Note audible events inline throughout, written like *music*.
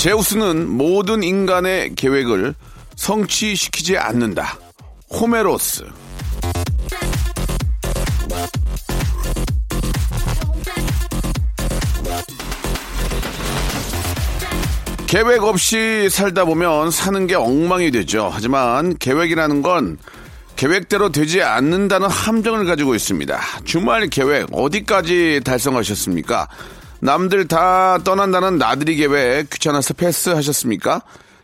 제우스는 모든 인간의 계획을 성취시키지 않는다 호메로스 계획 없이 살다 보면 사는 게 엉망이 되죠. 하지만 계획이라는 건 계획대로 되지 않는다는 함정을 가지고 있습니다. 주말 계획 어디까지 달성하셨습니까? 남들 다 떠난다는 나들이 계획 귀찮아서 패스하셨습니까?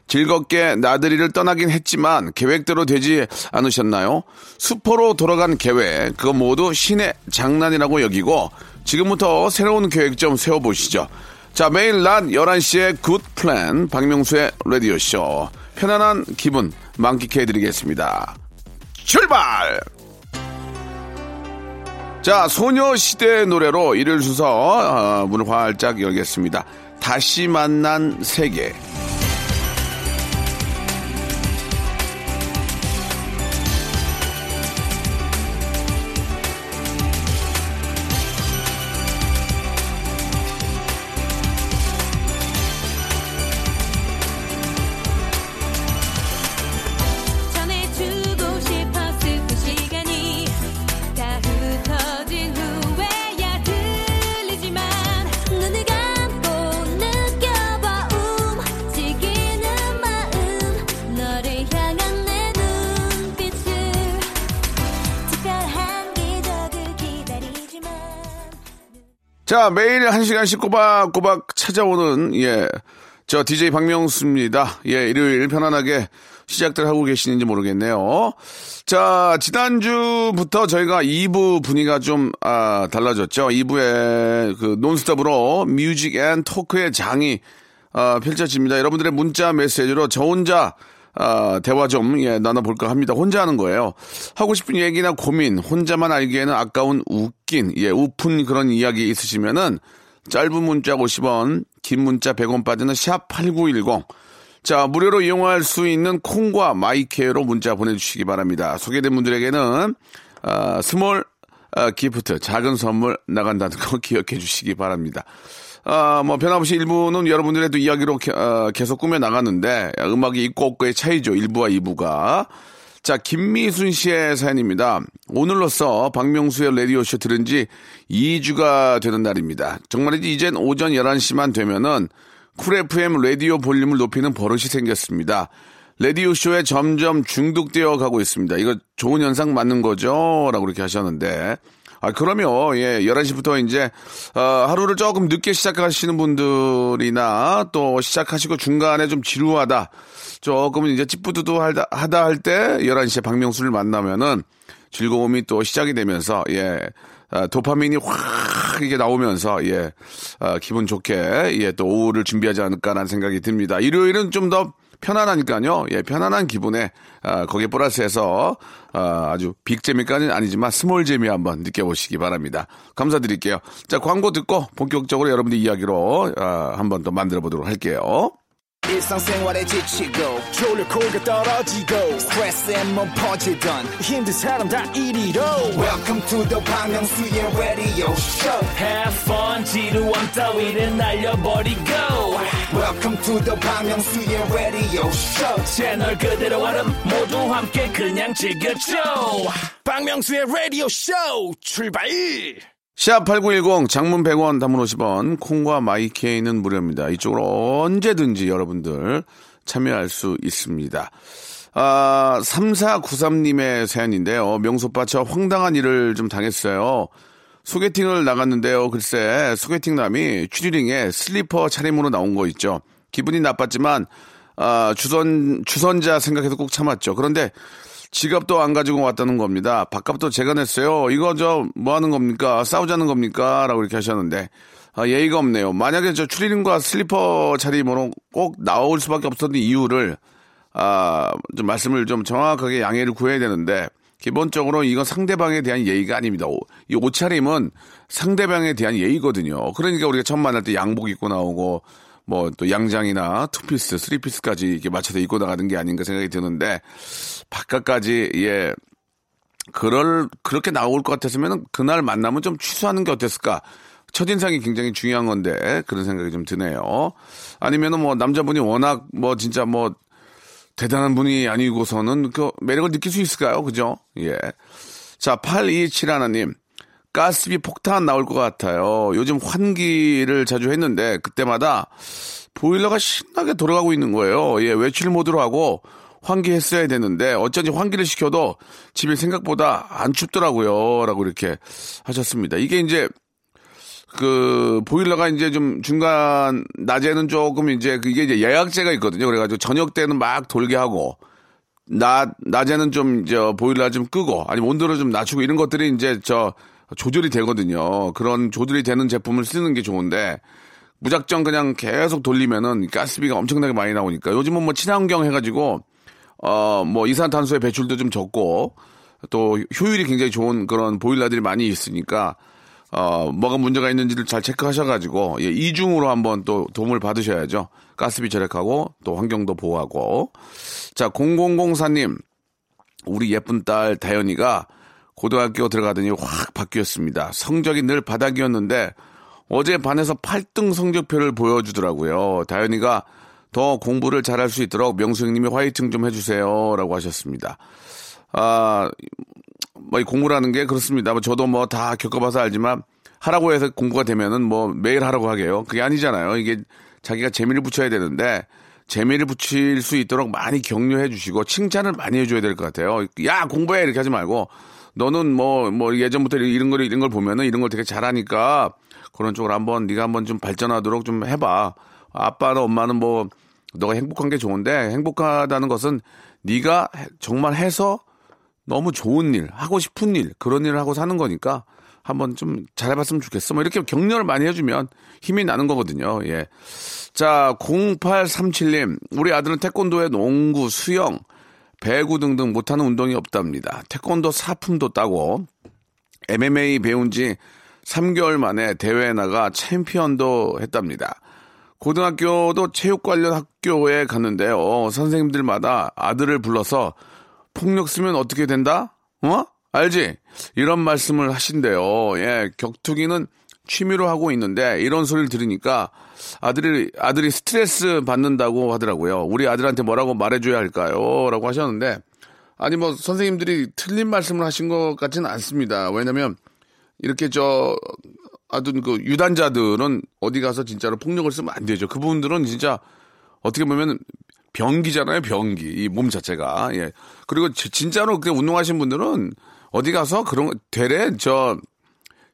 즐겁게 나들이를 떠나긴 했지만 계획대로 되지 않으셨나요? 수포로 돌아간 계획 그거 모두 신의 장난이라고 여기고 지금부터 새로운 계획 좀 세워보시죠. 자, 매일 낮 11시에 good plan 박명수의 라디오쇼. 편안한 기분 만끽해 드리겠습니다. 출발! 자, 소녀시대 노래로 이를 주서 어, 문을 활짝 열겠습니다. 다시 만난 세계. 자, 매일 한 시간씩 꼬박꼬박 찾아오는, 예, 저 DJ 박명수입니다. 예, 일요일 편안하게 시작들 하고 계시는지 모르겠네요. 자, 지난주부터 저희가 2부 분위기가 좀, 아, 달라졌죠. 2부에 그 논스톱으로 music and talk의 장이, 아, 펼쳐집니다. 여러분들의 문자 메시지로 저 혼자, 아, 대화 좀, 예, 나눠볼까 합니다. 혼자 하는 거예요. 하고 싶은 얘기나 고민, 혼자만 알기에는 아까운 웃긴, 예, 우픈 그런 이야기 있으시면은 짧은 문자 50원, 긴 문자 100원 빠지는 샵 8910. 자, 무료로 이용할 수 있는 콩과 마이K로 문자 보내주시기 바랍니다. 소개된 분들에게는, 아, small, 아, gift, 작은 선물 나간다는 거 *laughs* 기억해 주시기 바랍니다. 아, 뭐, 변함없이 1부는 여러분들의 또 이야기로 게- 어, 계속 꾸며 나갔는데, 음악이 있고 없고의 차이죠. 1부와 2부가. 자, 김미순 씨의 사연입니다. 오늘로써 박명수의 라디오쇼 들은 지 2주가 되는 날입니다. 정말이지 이젠 오전 11시만 되면은 쿨 FM 라디오 볼륨을 높이는 버릇이 생겼습니다. 라디오쇼에 점점 중독되어 가고 있습니다. 이거 좋은 현상 맞는 거죠? 라고 그렇게 하셨는데. 아, 그러면, 예, 11시부터 이제, 어, 하루를 조금 늦게 시작하시는 분들이나 또 시작하시고 중간에 좀 지루하다. 조금은 이제 찌뿌두두 하다, 하다 할 때 11시에 박명수를 만나면은 즐거움이 또 시작이 되면서, 예, 아, 도파민이 확 이게 나오면서, 예, 아, 기분 좋게, 예, 또 오후를 준비하지 않을까라는 생각이 듭니다. 일요일은 좀 더 편안하니까요. 예, 편안한 기분에, 아, 거기에 플러스해서, 아, 아주 빅재미까지는 아니지만 small 재미 한번 느껴보시기 바랍니다. 감사드릴게요. 자, 광고 듣고 본격적으로 여러분들 이야기로, 아, 한번 더 만들어 보도록 할게요. 지치고, 떨어지고, 퍼지던, welcome to the Bang radio show Have fun 지루함 따위를 날려버리고 welcome to the Myung-soo's radio show 채널 그대로 얼음 모두 함께 그냥 즐겨줘 박명수의 라디오 쇼 출발 샵8910 장문 100원 단문 50원 콩과 마이케이는 무료입니다. 이쪽으로 언제든지 여러분들 참여할 수 있습니다. 아, 3493님의 사연인데요. 명소빠 저 황당한 일을 좀 당했어요. 소개팅을 나갔는데요. 글쎄, 소개팅 남이 추리링에 슬리퍼 차림으로 나온 거 있죠. 기분이 나빴지만, 아, 주선, 주선자 생각해서 꼭 참았죠. 그런데 지갑도 안 가지고 왔다는 겁니다. 밥값도 제가 냈어요. 이거 저 뭐 하는 겁니까? 싸우자는 겁니까? 라고 이렇게 하셨는데, 아, 예의가 없네요. 만약에 저 추리닝과 슬리퍼 차림으로 꼭 나올 수밖에 없었던 이유를 아, 좀 말씀을 좀 정확하게 양해를 구해야 되는데 기본적으로 이건 상대방에 대한 예의가 아닙니다. 오- 이 옷차림은 상대방에 대한 예의거든요. 그러니까 우리가 처음 만날 때 양복 입고 나오고 뭐 또 양장이나 투피스, 쓰리피스까지 이렇게 맞춰서 입고 나가는 게 아닌가 생각이 드는데 바깥까지 예 그럴 그렇게 나올 것 같았으면 그날 만나면 좀 취소하는 게 어땠을까? 첫인상이 굉장히 중요한 건데 그런 생각이 좀 드네요. 아니면은 뭐 남자분이 워낙 뭐 진짜 뭐 대단한 분이 아니고서는 그 매력을 느낄 수 있을까요? 그죠? 예. 자, 827 하나님. 가스비 폭탄 나올 것 같아요. 요즘 환기를 자주 했는데 그때마다 보일러가 신나게 돌아가고 있는 거예요. 예, 외출 모드로 하고 환기했어야 되는데 어쩐지 환기를 시켜도 집이 생각보다 안 춥더라고요. 라고 이렇게 하셨습니다. 이게 이제 그 보일러가 이제 좀 중간 낮에는 조금 이제 그게 이제 예약제가 있거든요. 그래가지고 저녁 때는 막 돌게 하고 낮 낮에는 좀 이제 보일러 좀 끄고 아니면 온도를 좀 낮추고 이런 것들이 이제 저 조절이 되거든요. 그런 조절이 되는 제품을 쓰는 게 좋은데 무작정 그냥 계속 돌리면은 가스비가 엄청나게 많이 나오니까 요즘은 뭐 친환경 해가지고 어 뭐 이산탄소의 배출도 좀 적고 또 효율이 굉장히 좋은 그런 보일러들이 많이 있으니까 어, 뭐가 문제가 있는지를 잘 체크하셔가지고, 예, 이중으로 한번 또 도움을 받으셔야죠. 가스비 절약하고, 또 환경도 보호하고. 자, 0004님, 우리 예쁜 딸 다현이가 고등학교 들어가더니 확 바뀌었습니다. 성적이 늘 바닥이었는데, 어제 반에서 8등 성적표를 보여주더라고요. 다현이가 더 공부를 잘할 수 있도록 명수 형님이 화이팅 좀 해주세요. 라고 하셨습니다. 아, 뭐, 이 공부라는 게 그렇습니다. 뭐 저도 뭐 다 겪어봐서 알지만 하라고 해서 공부가 되면은 뭐 매일 하라고 하게요. 그게 아니잖아요. 이게 자기가 재미를 붙여야 되는데 재미를 붙일 수 있도록 많이 격려해 주시고 칭찬을 많이 해줘야 될 것 같아요. 야, 공부해! 이렇게 하지 말고 너는 뭐, 뭐 예전부터 이런 걸, 이런 걸 보면은 이런 걸 되게 잘하니까 그런 쪽으로 한번 네가 한번 좀 발전하도록 좀 해봐. 아빠나 엄마는 뭐 너가 행복한 게 좋은데 행복하다는 것은 네가 해- 정말 해서 너무 좋은 일, 하고 싶은 일, 그런 일을 하고 사는 거니까 한번 좀 잘해봤으면 좋겠어. 뭐 이렇게 격려를 많이 해주면 힘이 나는 거거든요. 예. 자, 0837님. 우리 아들은 태권도에 농구, 수영, 배구 등등 못하는 운동이 없답니다. 태권도 사품도 따고 MMA 배운 지 3개월 만에 대회에 나가 챔피언도 했답니다. 고등학교도 체육 관련 학교에 갔는데요. 선생님들마다 아들을 불러서 폭력 쓰면 어떻게 된다? 어? 알지? 이런 말씀을 하신대요. 예, 격투기는 취미로 하고 있는데 이런 소리를 들으니까 아들이 아들이 스트레스 받는다고 하더라고요. 우리 아들한테 뭐라고 말해줘야 할까요? 라고 하셨는데 아니 뭐 선생님들이 틀린 말씀을 하신 것 같지는 않습니다. 왜냐면 이렇게 저 아둔 그 유단자들은 어디 가서 진짜로 폭력을 쓰면 안 되죠. 그분들은 진짜 어떻게 보면 병기잖아요, 병기. 이 몸 자체가. 예. 그리고 지- 진짜로 그 운동하신 분들은 어디 가서 그런, 거 되레 저,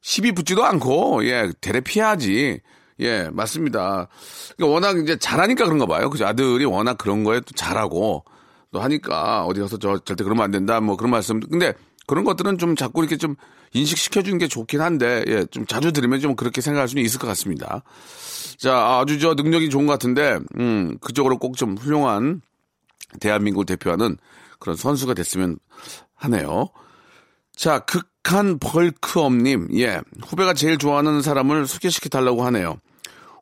시비 붙지도 않고, 예, 되레 피하지. 예, 맞습니다. 그러니까 워낙 이제 잘하니까 그런가 봐요. 그죠. 아들이 워낙 그런 거에 또 잘하고, 또 하니까 어디 가서 저 절대 그러면 안 된다. 뭐 그런 말씀. 근데 그런 것들은 좀 자꾸 이렇게 좀 인식시켜 주는 게 좋긴 한데, 예, 좀 자주 들으면 좀 그렇게 생각할 수는 있을 것 같습니다. 자, 아주 저 능력이 좋은 것 같은데, 음, 그쪽으로 꼭 좀 훌륭한 대한민국을 대표하는 그런 선수가 됐으면 하네요. 자, 극한 벌크업님, 예, 후배가 제일 좋아하는 사람을 소개시켜 달라고 하네요.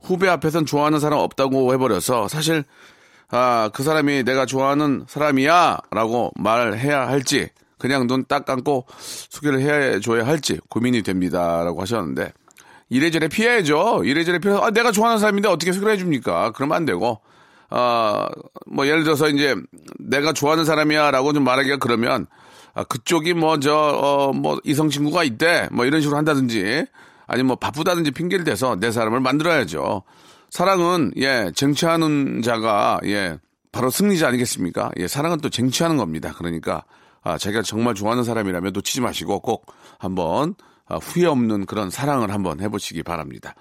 후배 앞에선 좋아하는 사람 없다고 해버려서 사실 아, 그 사람이 내가 좋아하는 사람이야 라고 말해야 할지 그냥 눈 딱 감고 소개를 해줘야 할지 고민이 됩니다 라고 하셨는데 이래저래 피해야죠. 이래저래 피해서 아, 내가 좋아하는 사람인데 어떻게 소개를 해줍니까? 그러면 안 되고 아, 뭐 예를 들어서 이제 내가 좋아하는 사람이야라고 좀 말하기가 그러면 아, 그쪽이 뭐저어뭐 이성 친구가 있대 뭐 이런 식으로 한다든지 아니면 뭐 바쁘다든지 핑계를 대서 내 사람을 만들어야죠. 사랑은 예 쟁취하는 자가 예 바로 승리자 아니겠습니까? 예 사랑은 또 쟁취하는 겁니다. 그러니까 아 자기가 정말 좋아하는 사람이라면 놓치지 마시고 꼭 한번 아, 후회 없는 그런 사랑을 한번 해보시기 바랍니다.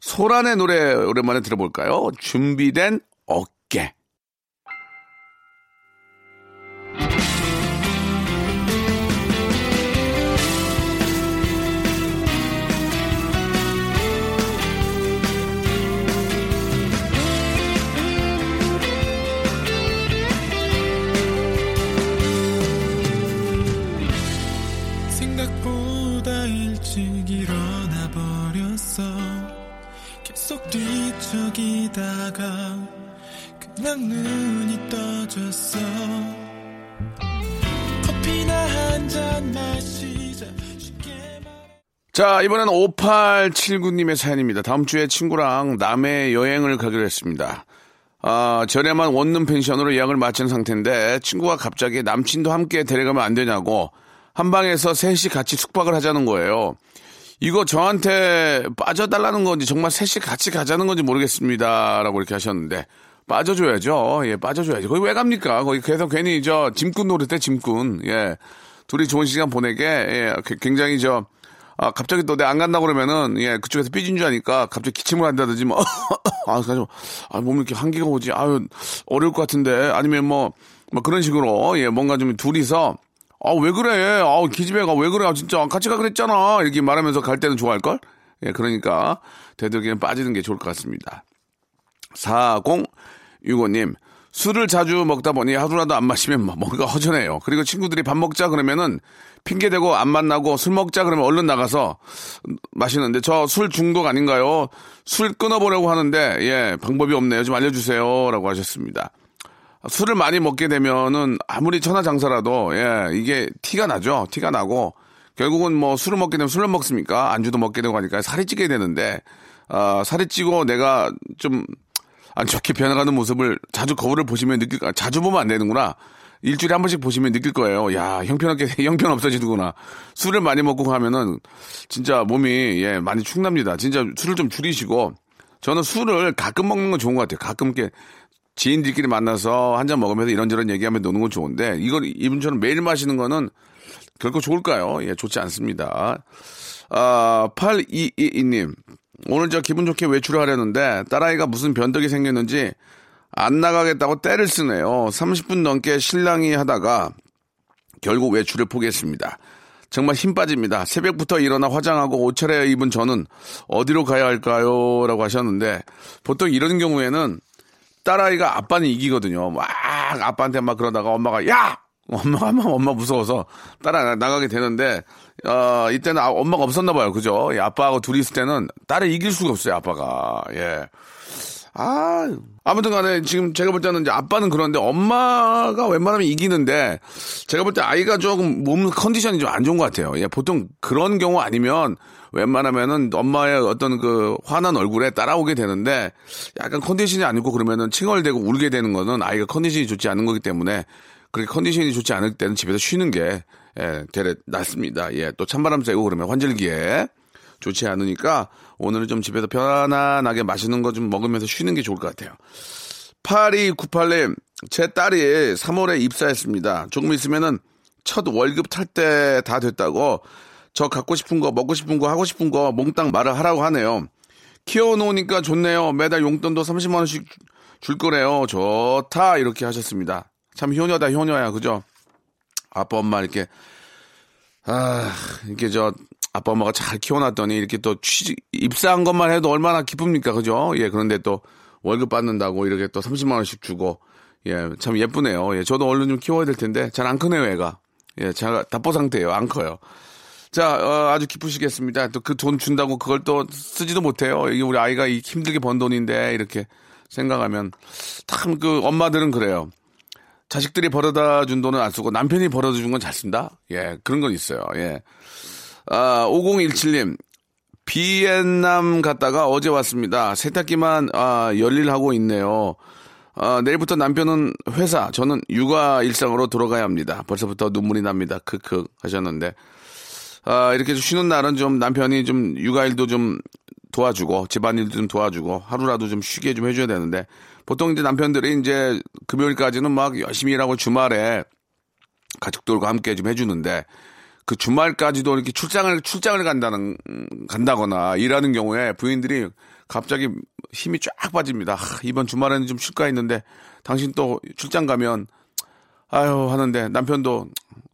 소란의 노래 오랜만에 들어볼까요? 준비된 어깨. 다가 그냥 눈이 떠졌어 커피나 한 잔 마시자 자, 이번엔 5879님의 사연입니다. 다음 주에 친구랑 남해 여행을 가기로 했습니다. 아, 저렴한 원룸 펜션으로 예약을 마친 상태인데 친구가 갑자기 남친도 함께 데려가면 안 되냐고 한 방에서 셋이 같이 숙박을 하자는 거예요. 이거 저한테 빠져달라는 건지 정말 셋이 같이 가자는 건지 모르겠습니다. 라고 이렇게 하셨는데 빠져줘야죠. 예, 빠져줘야죠. 거기 왜 갑니까? 거기 계속 괜히 저 짐꾼 노릇해, 짐꾼. 예. 둘이 좋은 시간 보내게, 예, 굉장히 저, 아, 갑자기 또 내가 안 간다고 그러면은, 예, 그쪽에서 삐진 줄 아니까 갑자기 기침을 한다든지 뭐, *laughs* 아, 그래서, 아, 몸이 이렇게 한기가 오지, 아유, 어려울 것 같은데, 아니면 뭐, 뭐 그런 식으로, 예, 뭔가 좀 둘이서, 아, 왜 그래? 아, 기집애 가 왜 그래? 아, 진짜 같이 가 그랬잖아. 이렇게 말하면서 갈 때는 좋아할걸? 예, 그러니까, 되도록이면 빠지는 게 좋을 것 같습니다. 4065님, 술을 자주 먹다 보니 하루라도 안 마시면 뭐 뭔가 허전해요. 그리고 친구들이 밥 먹자 그러면은 핑계대고 안 만나고 술 먹자 그러면 얼른 나가서 마시는데 저 술 중독 아닌가요? 술 끊어보려고 하는데 예 방법이 없네요. 좀 알려주세요. 라고 하셨습니다. 술을 많이 먹게 되면은 아무리 천하장사라도 예 이게 티가 나죠. 티가 나고 결국은 뭐 술을 먹게 되면 술을 먹습니까? 안주도 먹게 되고 하니까 살이 찌게 되는데 아 살이 찌고 내가 좀 안 좋게 변해가는 모습을 자주 거울을 보시면 느낄 거 자주 보면 안 되는구나. 일주일에 한 번씩 보시면 느낄 거예요. 야, 형편없게, *laughs* 형편 없어지는구나. 술을 많이 먹고 하면은 진짜 몸이, 예, 많이 축납니다. 진짜 술을 좀 줄이시고 저는 술을 가끔 먹는 건 좋은 것 같아요. 가끔 이렇게 지인들끼리 만나서 한 잔 먹으면서 이런저런 얘기하면 노는 건 좋은데 이걸 이분처럼 매일 마시는 거는 결코 좋을까요? 예, 좋지 않습니다. 아, 8222님. 오늘 저 기분 좋게 외출을 하려는데 딸아이가 무슨 변덕이 생겼는지 안 나가겠다고 때를 쓰네요. 30분 넘게 신랑이 하다가 결국 외출을 포기했습니다. 정말 힘 빠집니다. 새벽부터 일어나 화장하고 옷 차려 입은 저는 어디로 가야 할까요? 라고 하셨는데 보통 이런 경우에는 딸아이가 아빠는 이기거든요. 막 아빠한테 막 그러다가 엄마가 야! 엄마가 막 엄마 무서워서 따라 나가게 되는데 어 이때는 아, 엄마가 없었나 봐요. 그죠? 예, 아빠하고 둘이 있을 때는 딸을 이길 수가 없어요. 아빠가. 예. 아, 아무튼 간에 지금 제가 볼 때는 이제 아빠는 그런데 엄마가 웬만하면 이기는데 제가 볼 때 아이가 조금 몸 컨디션이 좀 안 좋은 것 같아요. 예, 보통 그런 경우 아니면 웬만하면은 엄마의 어떤 그 화난 얼굴에 따라오게 되는데 약간 컨디션이 안 좋고 그러면은 칭얼대고 울게 되는 거는 아이가 컨디션이 좋지 않은 거기 때문에 그렇게 컨디션이 좋지 않을 때는 집에서 쉬는 게 예, 되레 낫습니다. 예, 또 찬바람 쐬고 그러면 환절기에 좋지 않으니까 오늘은 좀 집에서 편안하게 맛있는 거 좀 먹으면서 쉬는 게 좋을 것 같아요. 8298님, 제 딸이 3월에 입사했습니다. 조금 있으면은 첫 월급 탈 때 다 됐다고 저 갖고 싶은 거, 먹고 싶은 거, 하고 싶은 거 몽땅 말을 하라고 하네요. 키워놓으니까 좋네요. 매달 용돈도 30만원씩 줄 거래요. 좋다. 이렇게 하셨습니다. 참 효녀다, 효녀야. 그죠? 아빠, 엄마 이렇게, 아, 이렇게 저, 아빠, 엄마가 잘 키워놨더니 이렇게 또 취직, 입사한 것만 해도 얼마나 기쁩니까. 그죠? 예, 그런데 또 월급 받는다고 이렇게 또 30만원씩 주고, 예, 참 예쁘네요. 예, 저도 얼른 좀 키워야 될 텐데, 잘 안 크네요, 애가. 예, 제가 답보 상태예요. 안 커요. 자, 어, 아주 기쁘시겠습니다. 또 그 돈 준다고 그걸 또 쓰지도 못해요. 이게 우리 아이가 이 힘들게 번 돈인데, 이렇게 생각하면. 참 그 엄마들은 그래요. 자식들이 벌어다 준 돈은 안 쓰고 남편이 벌어다 준 건 잘 쓴다? 예, 그런 건 있어요. 예. 아, 5017님. 비엔남 갔다가 어제 왔습니다. 세탁기만, 아, 열일하고 있네요. 아, 내일부터 남편은 회사, 저는 육아 일상으로 돌아가야 합니다. 벌써부터 눈물이 납니다. 크크 하셨는데. 아, 이렇게 쉬는 날은 좀 남편이 좀 육아일도 좀 도와주고 집안일도 좀 도와주고 하루라도 좀 쉬게 좀 해줘야 되는데 보통 이제 남편들이 이제 금요일까지는 막 열심히 일하고 주말에 가족들과 함께 좀 해주는데 그 주말까지도 이렇게 출장을 출장을 간다는 간다거나 일하는 경우에 부인들이 갑자기 힘이 쫙 빠집니다. 하, 이번 주말에는 좀 쉴까 했는데 당신 또 출장 가면 아유 하는데 남편도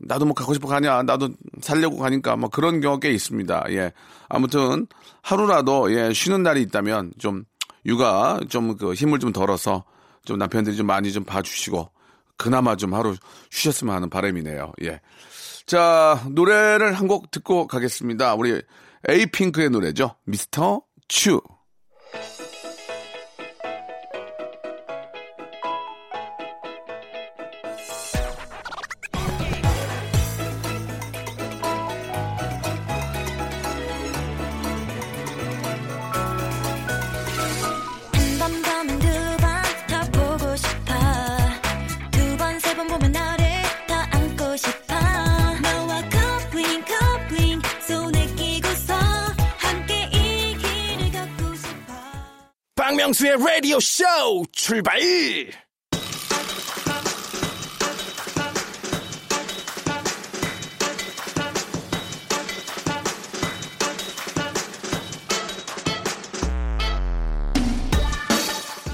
나도 뭐 가고 싶어 가냐 나도 살려고 가니까 뭐 그런 경우가 꽤 있습니다. 예 아무튼 하루라도 예 쉬는 날이 있다면 좀 육아 좀 그 힘을 좀 덜어서 좀 남편들이 좀 많이 좀 봐주시고 그나마 좀 하루 쉬셨으면 하는 바람이네요. 예. 자 노래를 한 곡 듣고 가겠습니다. 우리 에이핑크의 노래죠. 미스터 츄. 라디오 쇼 출발!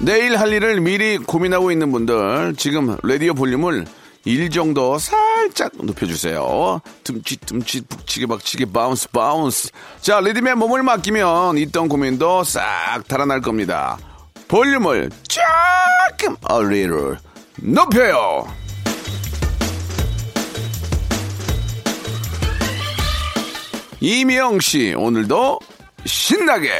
내일 할 일을 미리 고민하고 있는 분들 지금 라디오 볼륨을 1 정도 살짝 높여주세요. 둠칫 둠칫 북치게 박치게 bounce bounce. 자 리듬에 몸을 맡기면 있던 고민도 싹 달아날 겁니다. 볼륨을 조금 어리를 높여요. 이미영 씨 오늘도 신나게.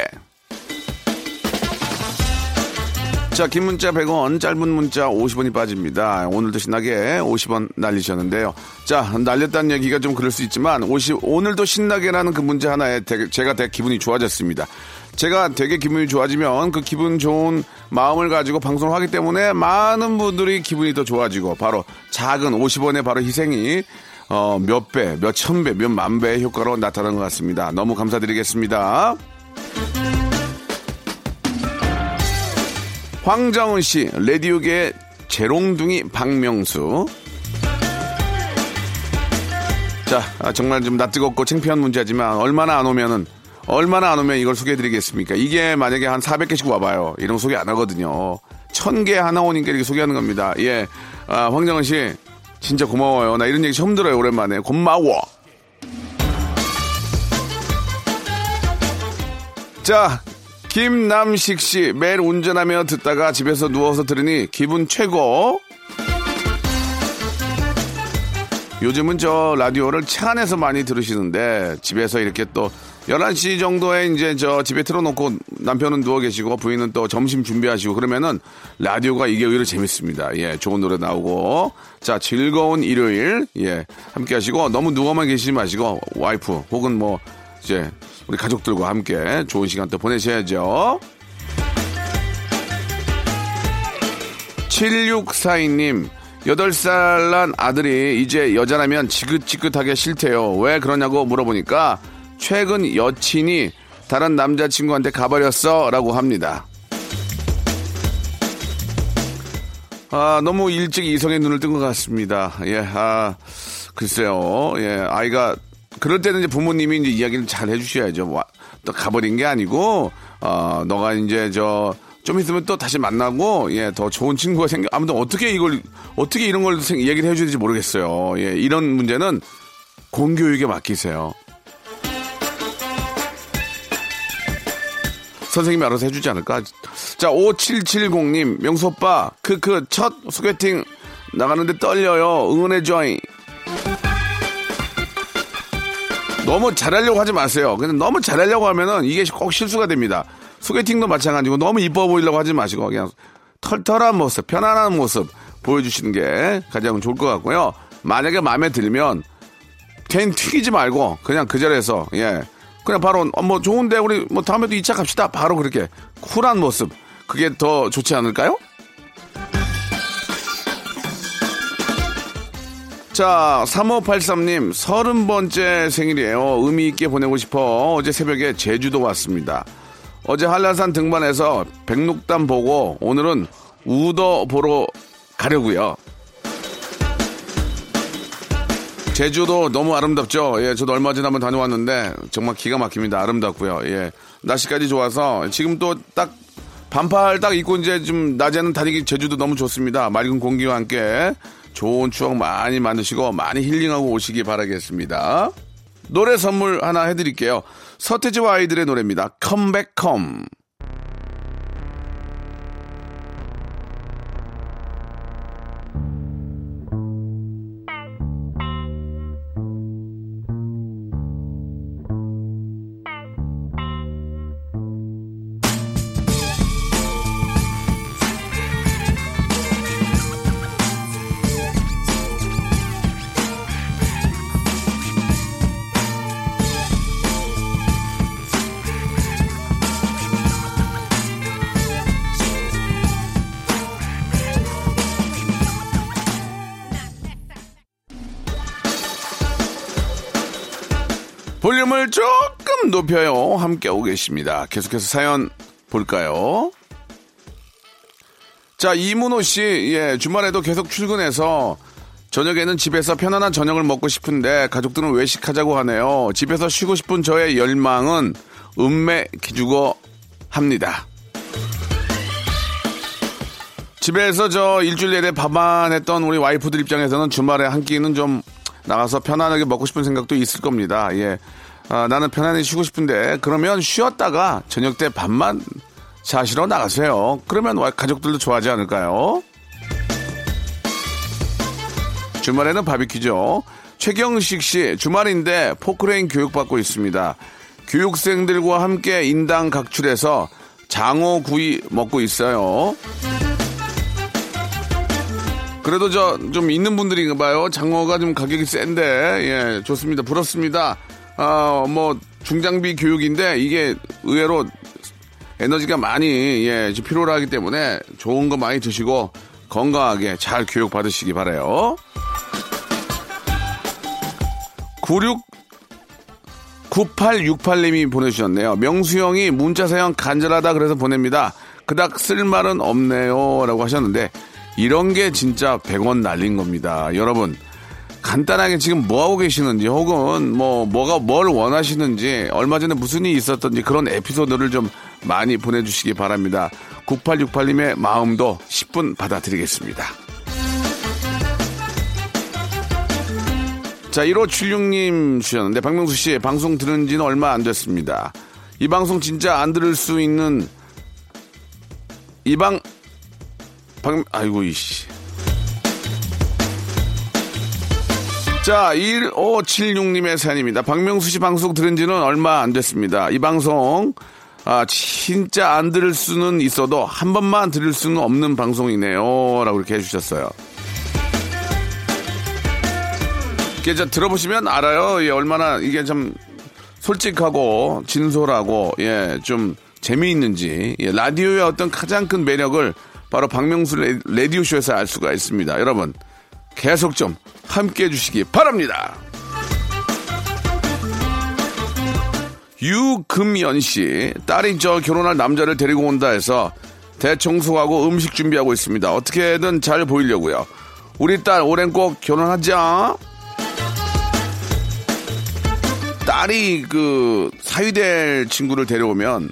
자, 긴 문자 100원, 짧은 문자 50원이 빠집니다. 오늘도 신나게 50원 날리셨는데요. 자, 날렸다는 얘기가 좀 그럴 수 있지만, 50, 오늘도 신나게라는 그 문제 하나에 되게- 제가 되게 기분이 좋아졌습니다. 제가 되게 기분이 좋아지면 그 기분 좋은 마음을 가지고 방송을 하기 때문에 많은 분들이 기분이 더 좋아지고, 바로 작은 50원의 바로 희생이 어, 몇 배, 몇 천 배, 몇 만 배의 효과로 나타난 것 같습니다. 너무 감사드리겠습니다. 황정은 씨, 레디오계의 재롱둥이 박명수. 자, 아, 정말 좀 낯뜨겁고 창피한 문제지만 얼마나 안 오면은 얼마나 안 오면 이걸 소개해드리겠습니까? 이게 만약에 한 400개씩 와봐요. 이런 거 소개 안 하거든요. 1000개 하나 오니까 이렇게 소개하는 겁니다. 예. 아, 황정은 씨, 진짜 고마워요. 나 이런 얘기 처음 들어요, 오랜만에. 고마워. 자, 김남식 씨 매일 운전하며 듣다가 집에서 누워서 들으니 기분 최고. 요즘은 저 라디오를 차 안에서 많이 들으시는데 집에서 이렇게 또 11시 정도에 이제 저 집에 틀어놓고 남편은 누워 계시고 부인은 또 점심 준비하시고 그러면은 라디오가 이게 의외로 재밌습니다. 예, 좋은 노래 나오고. 자, 즐거운 일요일. 예, 함께 하시고 너무 누워만 계시지 마시고 와이프 혹은 뭐 이제 우리 가족들과 함께 좋은 시간 또 보내셔야죠. 7642님, 8살 난 아들이 이제 여자라면 지긋지긋하게 싫대요. 왜 그러냐고 물어보니까 최근 여친이 다른 남자친구한테 가버렸어 라고 합니다. 아, 너무 일찍 이성의 눈을 뜬 것 같습니다. 예, 아, 글쎄요. 예, 아이가, 그럴 때는 이제 부모님이 이제 이야기를 잘 해주셔야죠. 와, 또 가버린 게 아니고, 어, 너가 이제 저, 좀 있으면 또 다시 만나고, 예, 더 좋은 친구가 생겨. 아무튼 어떻게 이걸, 어떻게 이런 걸 생- 이야기를 해줘야 될지 모르겠어요. 예, 이런 문제는 공교육에 맡기세요. 선생님이 알아서 해주지 않을까? 자, 5770님, 명수 오빠, 크크, 첫 소개팅 나가는데 떨려요. 응원해줘잉. 너무 잘하려고 하지 마세요. 그냥 너무 잘하려고 하면은 이게 꼭 실수가 됩니다. 소개팅도 마찬가지고 너무 이뻐 보이려고 하지 마시고 그냥 털털한 모습, 편안한 모습 보여주시는 게 가장 좋을 것 같고요. 만약에 마음에 들면 괜히 튀기지 말고 그냥 그 자리에서 예 그냥 바로 어, 뭐 좋은데 우리 뭐 다음에도 2차 갑시다. 바로 그렇게 쿨한 모습. 그게 더 좋지 않을까요? 자 3583님 서른 번째 생일이에요. 의미 있게 보내고 싶어. 어제 새벽에 제주도 왔습니다. 어제 한라산 등반해서 백록담 보고 오늘은 우더 보러 가려고요 제주도 너무 아름답죠. 예, 저도 얼마 전에 한번 다녀왔는데 정말 기가 막힙니다. 아름답고요. 예, 날씨까지 좋아서 지금 또 딱 반팔 딱 입고 이제 좀 낮에는 다니기 제주도 너무 좋습니다. 맑은 공기와 함께 좋은 추억 많이 만드시고 많이 힐링하고 오시기 바라겠습니다. 노래 선물 하나 해드릴게요. 서태지와 아이들의 노래입니다. 컴백컴. 높여요. 함께 오고 계십니다. 계속해서 사연 볼까요? 자, 이문호 씨, 예, 주말에도 계속 출근해서 저녁에는 집에서 편안한 저녁을 먹고 싶은데 가족들은 외식하자고 하네요. 집에서 쉬고 싶은 저의 열망은 음매 기주고 합니다. 집에서 저 일주일 내내 밥만 했던 우리 와이프들 입장에서는 주말에 한 끼는 좀 나가서 편안하게 먹고 싶은 생각도 있을 겁니다. 예. 아, 나는 편안히 쉬고 싶은데 그러면 쉬었다가 저녁 때 밥만 자시러 나가세요. 그러면 와- 가족들도 좋아하지 않을까요? 주말에는 바비큐죠. 최경식 씨, 주말인데 포크레인 교육받고 있습니다. 교육생들과 함께 인당 각출해서 장어 구이 먹고 있어요. 그래도 저 좀 있는 분들인가 봐요. 장어가 좀 가격이 센데, 예, 좋습니다. 부럽습니다. 아, 뭐, 중장비 교육인데 이게 의외로 에너지가 많이, 예, 좀 필요로 하기 때문에 좋은 거 많이 드시고 건강하게 잘 교육 받으시기 바래요 96 9868님이 보내주셨네요. 명수 형이 문자 사연 간절하다 그래서 보냅니다. 그닥 쓸 말은 없네요. 라고 하셨는데, 이런 게 진짜 100원 날린 겁니다. 여러분, 간단하게 지금 뭐 하고 계시는지, 혹은 뭐, 뭐가 뭘 원하시는지, 얼마 전에 무슨 일이 있었던지 그런 에피소드를 좀 많이 보내주시기 바랍니다. 9868님의 마음도 10분 받아드리겠습니다. 자, 1576님 주셨는데, 박명수 씨, 방송 들은 지는 얼마 안 됐습니다. 이 방송 진짜 안 들을 수 있는, 이 방, 박, 아이고, 이씨. 자, 1576님의 사연입니다. 박명수 씨 방송 들은 지는 얼마 안 됐습니다. 이 방송, 아, 진짜 안 들을 수는 있어도 한 번만 들을 수는 없는 방송이네요. 라고 이렇게 해주셨어요. 이게 저 들어보시면 알아요. 예, 얼마나 이게 좀 솔직하고 진솔하고 예, 좀 재미있는지 예, 라디오의 어떤 가장 큰 매력을 바로 박명수 레- 라디오 쇼에서 알 수가 있습니다. 여러분 계속 좀 함께 해주시기 바랍니다. 유금연 씨 딸이 저 결혼할 남자를 데리고 온다 해서 대청소하고 음식 준비하고 있습니다. 어떻게든 잘 보이려고요. 우리 딸 올해는 꼭 결혼하자. 딸이 그 사위될 친구를 데려오면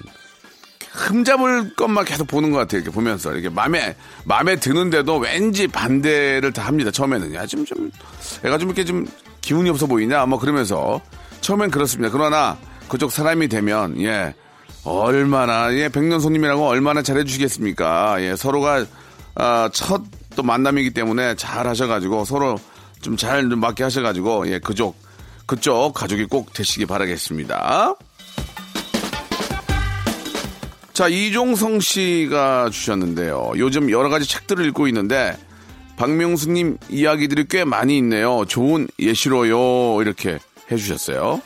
흠잡을 것만 계속 보는 것 같아요. 이렇게 보면서 이렇게 마음에 마음에 드는데도 왠지 반대를 다 합니다. 처음에는 야좀좀 애가 좀 이렇게 좀 기운이 없어 보이냐 뭐 그러면서 처음엔 그렇습니다. 그러나 그쪽 사람이 되면 예 얼마나 예 백년 손님이라고 얼마나 잘해주시겠습니까? 예 서로가 아, 첫 또 만남이기 때문에 잘 하셔가지고 서로 좀 잘 맞게 하셔가지고 예 그쪽 그쪽 가족이 꼭 되시기 바라겠습니다. 자, 이종성 씨가 주셨는데요. 요즘 여러 가지 책들을 읽고 있는데, 박명수님 이야기들이 꽤 많이 있네요. 좋은 예시로요. 이렇게 해주셨어요.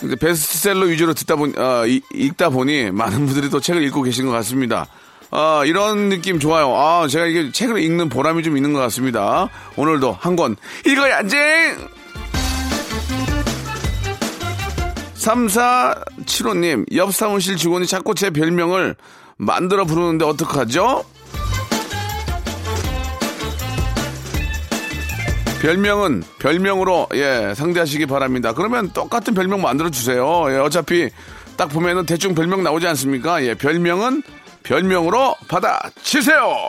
근데 베스트셀러 위주로 듣다 보니, 아, 이- 읽다 보니 많은 분들이 또 책을 읽고 계신 것 같습니다. 아, 이런 느낌 좋아요. 아, 제가 이게 책을 읽는 보람이 좀 있는 것 같습니다. 오늘도 한 권 읽어야지! 3475님, 옆 사무실 직원이 자꾸 제 별명을 만들어 부르는데 어떡하죠? 별명은 별명으로 예 상대하시기 바랍니다. 그러면 똑같은 별명 만들어 주세요. 예, 어차피 딱 보면은 대충 별명 나오지 않습니까? 예, 별명은 별명으로 받아치세요.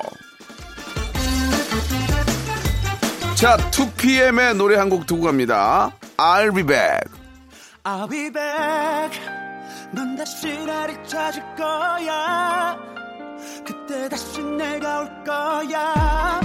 자, 2PM의 노래 한 곡 듣고 갑니다. I'll be back. I'll be back. 넌 다시 나를 찾을 거야. 그때 다시 내가 올 거야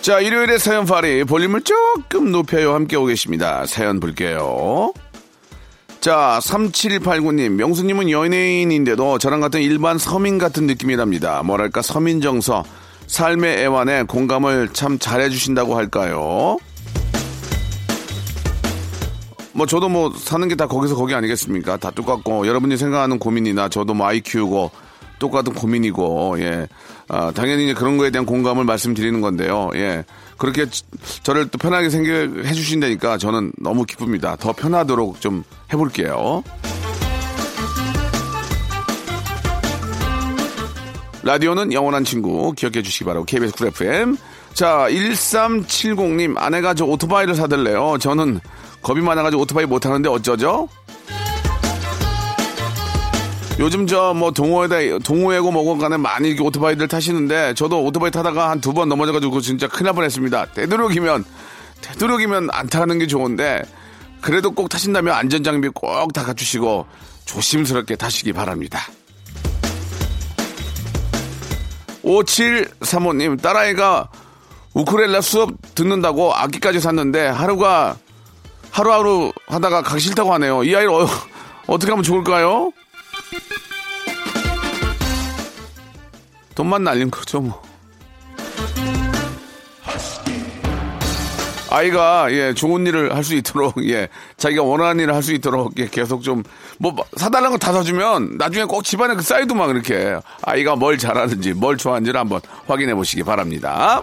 자, 일요일에 사연 파리 볼륨을 조금 높여요. 함께 오고 계십니다. 사연 볼게요. 자, 3789님, 명수님은 연예인인데도 저랑 같은 일반 서민 같은 느낌이랍니다. 뭐랄까, 서민 정서, 삶의 애환에 공감을 참 잘해주신다고 할까요? 뭐 저도 뭐 사는 게 다 거기서 거기 아니겠습니까? 다 똑같고 여러분이 생각하는 고민이나 저도 뭐 아이 키우고 똑같은 고민이고 예. 아, 당연히 이제 그런 거에 대한 공감을 말씀드리는 건데요. 예. 그렇게 지- 저를 또 편하게 생각해 주신다니까 저는 너무 기쁩니다. 더 편하도록 좀 해볼게요. 라디오는 영원한 친구 기억해 주시기 바라고 KBS 쿨 FM 자 1370님 아내가 저 오토바이를 사달래요 저는 겁이 많아가지고 오토바이 못하는데 어쩌죠? 요즘 저 뭐 동호회다 동호회고 뭐고 간에 많이 오토바이들 타시는데 저도 오토바이 타다가 한 두 번 넘어져가지고 진짜 큰일 날 뻔했습니다 되도록이면 되도록이면 안 타는 게 좋은데 그래도 꼭 타신다면 안전 장비 꼭 다 갖추시고 조심스럽게 타시기 바랍니다 5735님, 딸아이가 우크렐레 수업 듣는다고 악기까지 샀는데 하루가, 하루하루 하다가 가기 싫다고 하네요. 이 아이를 어, 어떻게 하면 좋을까요? 돈만 날린 거죠, 뭐. 아이가 예 좋은 일을 할 수 있도록 예 자기가 원하는 일을 할 수 있도록 예, 계속 좀 뭐 사달라는 거 다 사주면 나중에 꼭 집안에 그 사이도 막 이렇게 아이가 뭘 잘하는지 뭘 좋아하는지를 한번 확인해 보시기 바랍니다.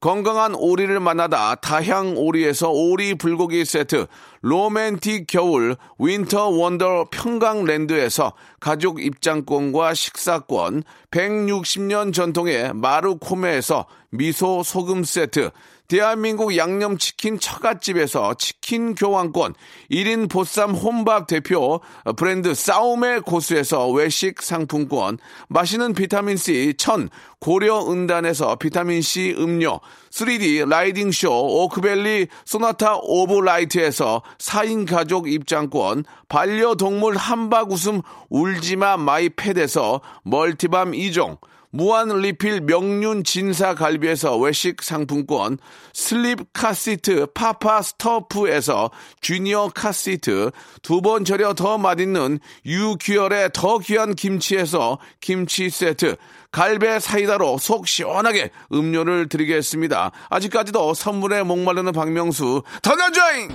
건강한 오리를 만나다 다향 오리에서 오리 불고기 세트, 로맨틱 겨울 winter wonder 평강랜드에서 가족 입장권과 식사권, 160년 전통의 마루코메에서 미소 소금 세트, 대한민국 양념치킨 처갓집에서 치킨 교환권, 1인 보쌈 혼밥 대표 브랜드 싸움의 고수에서 외식 상품권, 마시는 비타민C 천 고려은단에서 비타민C 음료, 3D riding 쇼 오크밸리 소나타 오브 라이트에서 4인 가족 입장권, 반려동물 함박웃음 울지마 마이펫에서 multi balm 2종, 무한 리필 명륜 진사 갈비에서 외식 상품권, 슬립 카시트 파파 스토프에서 주니어 카시트, 두 번 절여 더 맛있는 유퀴얼의 더 귀한 김치에서 김치 세트, 갈배 사이다로 속 시원하게 음료를 드리겠습니다. 아직까지도 선물에 목마르는 박명수, 더나조잉!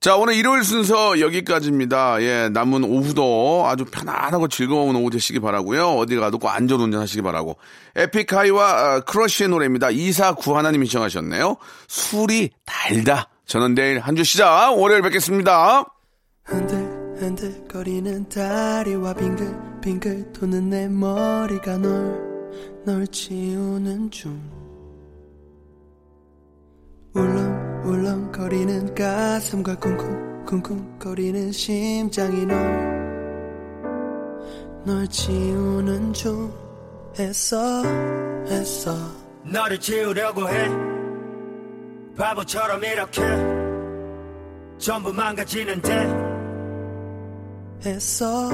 자, 오늘 일요일 순서 여기까지입니다. 예, 남은 오후도 아주 편안하고 즐거운 오후 되시기 바라고요 어디 가도 꼭 안전 운전하시기 바라고. 에픽하이와 아, 크러쉬의 노래입니다. 249 하나님이 시청하셨네요. 술이 달다. 저는 내일 한 주 시작. 월요일 뵙겠습니다. 흔들흔들거리는 다리와 빙글빙글 도는 내 머리가 널 널 지우는 중 울렁울렁거리는 가슴과 쿵쿵 쿵쿵거리는 심장이 널 널 지우는 중 애써 애써 너를 지우려고 해 바보처럼 이렇게 전부 망가지는데. 애써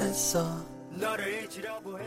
애써 너를 잊으려고 해